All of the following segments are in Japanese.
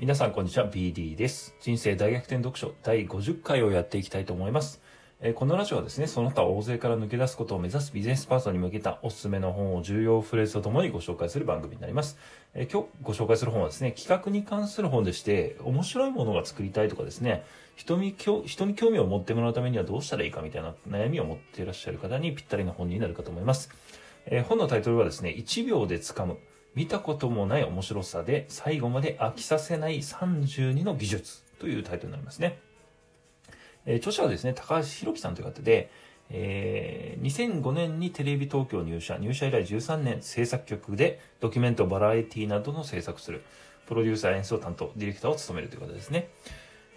皆さんこんにちは、BD です。人生大逆転読書第50回をやっていきたいと思います。えこのラジオはですね、その他大勢から抜け出すことを目指すビジネスパーソンに向けたおすすめの本を重要フレーズとともにご紹介する番組になります。え今日ご紹介する本はですね、企画に関する本でして、面白いものが作りたいとかですね、人に興人に興味を持ってもらうためにはどうしたらいいかみたいな悩みを持っていらっしゃる方にぴったりな本になるかと思います。え本のタイトルはですね、1秒で掴む。見たこともない面白さで最後まで飽きさせない32の技術というタイトルになりますね。えー著者はですね、高橋弘樹さんという方で、えー2005年にテレビ東京入社、入社以来13年制作局でドキュメント、バラエティなどの制作する、プロデューサー演奏担当、ディレクターを務めるという方ですね。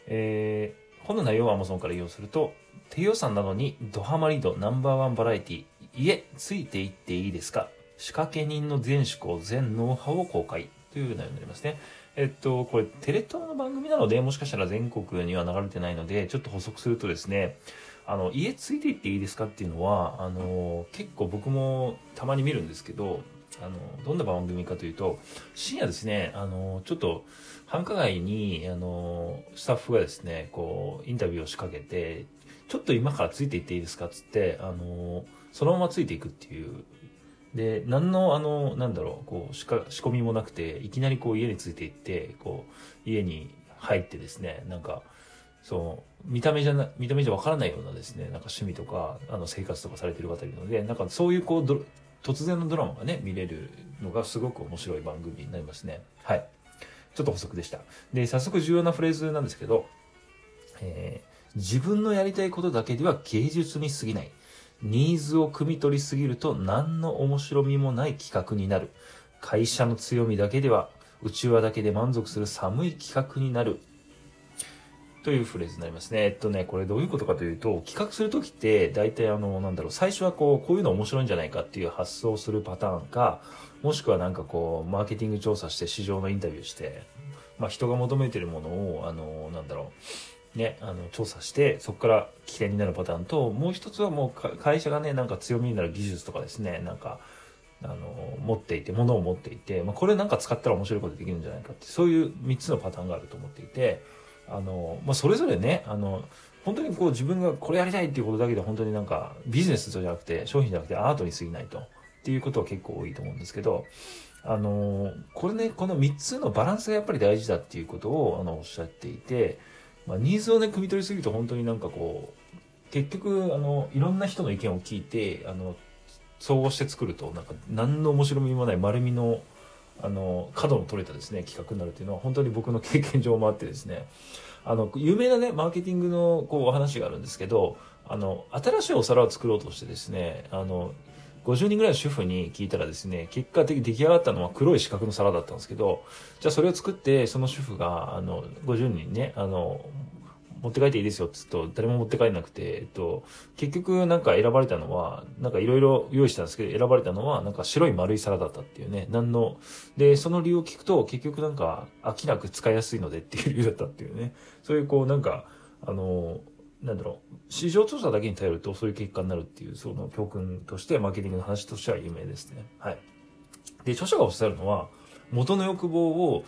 えー本の内容は Amazon から引用すると、低予算なのにドハマり度ナンバーワンバラエティ、家ついていっていいですか？仕掛け人の全思考、全ノウハウを公開という内容になりますね。えっと、これテレ東の番組なので、もしかしたら全国には流れてないので、ちょっと補足するとですね、あの、家ついていっていいですかっていうのは、あの、結構僕もたまに見るんですけど、あの、どんな番組かというと、深夜ですね、あの、ちょっと、繁華街に、あの、スタッフがですね、こう、インタビューを仕掛けて、ちょっと今からついていっていいですかっつって、あの、そのままついていくっていう。で、何の、あの、なんだろう、こう、しか仕込みもなくて、いきなりこう家についていって、こう、家に入ってですね、なんか、そう、見た目じゃな、見た目じゃわからないようなですね、なんか趣味とか、あの、生活とかされてる方いるので、なんかそういうこう、ド突然のドラマがね、見れるのがすごく面白い番組になりますね。はい。ちょっと補足でした。で、早速重要なフレーズなんですけど、えー自分のやりたいことだけでは芸術に過ぎない。ニーズを汲み取りすぎると何の面白みもない企画になる。会社の強みだけでは、内輪だけで満足する寒い企画になる。というフレーズになりますね。えっとね、これどういうことかというと、企画するときって、大体あの、なんだろう、最初はこう、こういうの面白いんじゃないかっていう発想をするパターンか、もしくはなんかこう、マーケティング調査して市場のインタビューして、まあ人が求めてるものを、あの、なんだろう、ね、あの、調査して、そこから起点になるパターンと、もう一つはもう会社がね、なんか強みになる技術とかですね、なんか、あの、持っていて、ものを持っていて、まあ、これなんか使ったら面白いことできるんじゃないかって、そういう3つのパターンがあると思っていて、あの、まあ、それぞれね、あの、本当にこう自分がこれやりたいっていうことだけで本当になんかビジネスじゃなくて商品じゃなくてアートに過ぎないとっていうことは結構多いと思うんですけど、あの、これね、この3つのバランスがやっぱり大事だっていうことをあのおっしゃっていて、まあ、ニーズをね、汲み取りすぎると本当になんかこう、結局、あの、いろんな人の意見を聞いて、あの、総合して作ると、なんか、何の面白みもない丸みの、あの、角の取れたですね、企画になるっていうのは、本当に僕の経験上もあってですね、あの、有名なね、マーケティングの、こう、お話があるんですけど、あの、新しいお皿を作ろうとしてですね、あの、50人ぐらいの主婦に聞いたらですね、結果的に出来上がったのは黒い四角の皿だったんですけど、じゃあそれを作って、その主婦が、あの、50人ね、あの、持って帰っていいですよっつうと、誰も持って帰んなくて、えっと、結局なんか選ばれたのは、なんかいろいろ用意したんですけど、選ばれたのはなんか白い丸い皿だったっていうね、なんの、で、その理由を聞くと、結局なんか飽きなく使いやすいのでっていう理由だったっていうね、そういうこうなんか、あの、なんだろう、市場調査だけに頼るとそういう結果になるっていう、その教訓として、マーケティングの話としては有名ですね。はい。で、著者がおっしゃるのは、元の欲望を、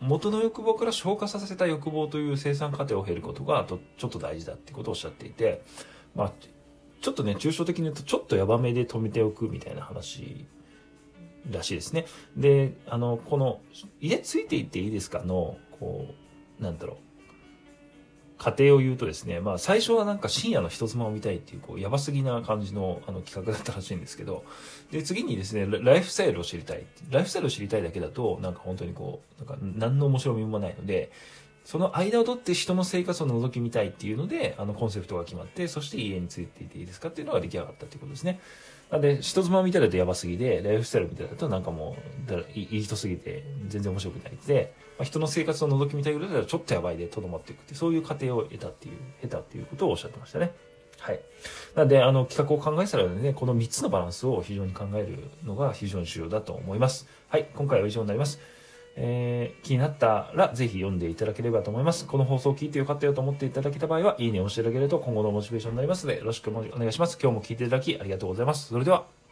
元の欲望から消化させた欲望という生産過程を経ることがとちょっと大事だってことをおっしゃっていて、まあ、ちょっとね、抽象的に言うと、ちょっとヤバめで止めておくみたいな話らしいですね。で、あの、この、家ついていっていいですかの、こう、なんだろう、過程を言うとですね、まあ最初はなんか深夜の人妻を見たいっていう、こう、やばすぎな感じのあの企画だったらしいんですけど、で、次にですね、ライフスタイルを知りたい。ライフスタイルを知りたいだけだと、なんか本当にこう、なんか何の面白みもないので、その間を取って人の生活を覗き見たいっていうので、あのコンセプトが決まって、そして家についていていいですかっていうのが出来上がったっていうことですね。なんで、人妻みたいだとやばすぎで、ライフスタイルみたいだとなんかもう、だらいい人すぎて全然面白くないで、まあ、人の生活を覗き見たいぐらいだったらちょっとやばいでとどまっていくって、そういう過程を得たっていう、得たっていうことをおっしゃってましたね。はい。なんで、あの、企画を考えたらね、この3つのバランスを非常に考えるのが非常に重要だと思います。はい。今回は以上になります。えー気になったらぜひ読んでいただければと思います。この放送を聞いてよかったよと思っていただけた場合は、いいねを押していただけると今後のモチベーションになりますので、よろしくお願いします。今日も聞いていただきありがとうございます。それでは。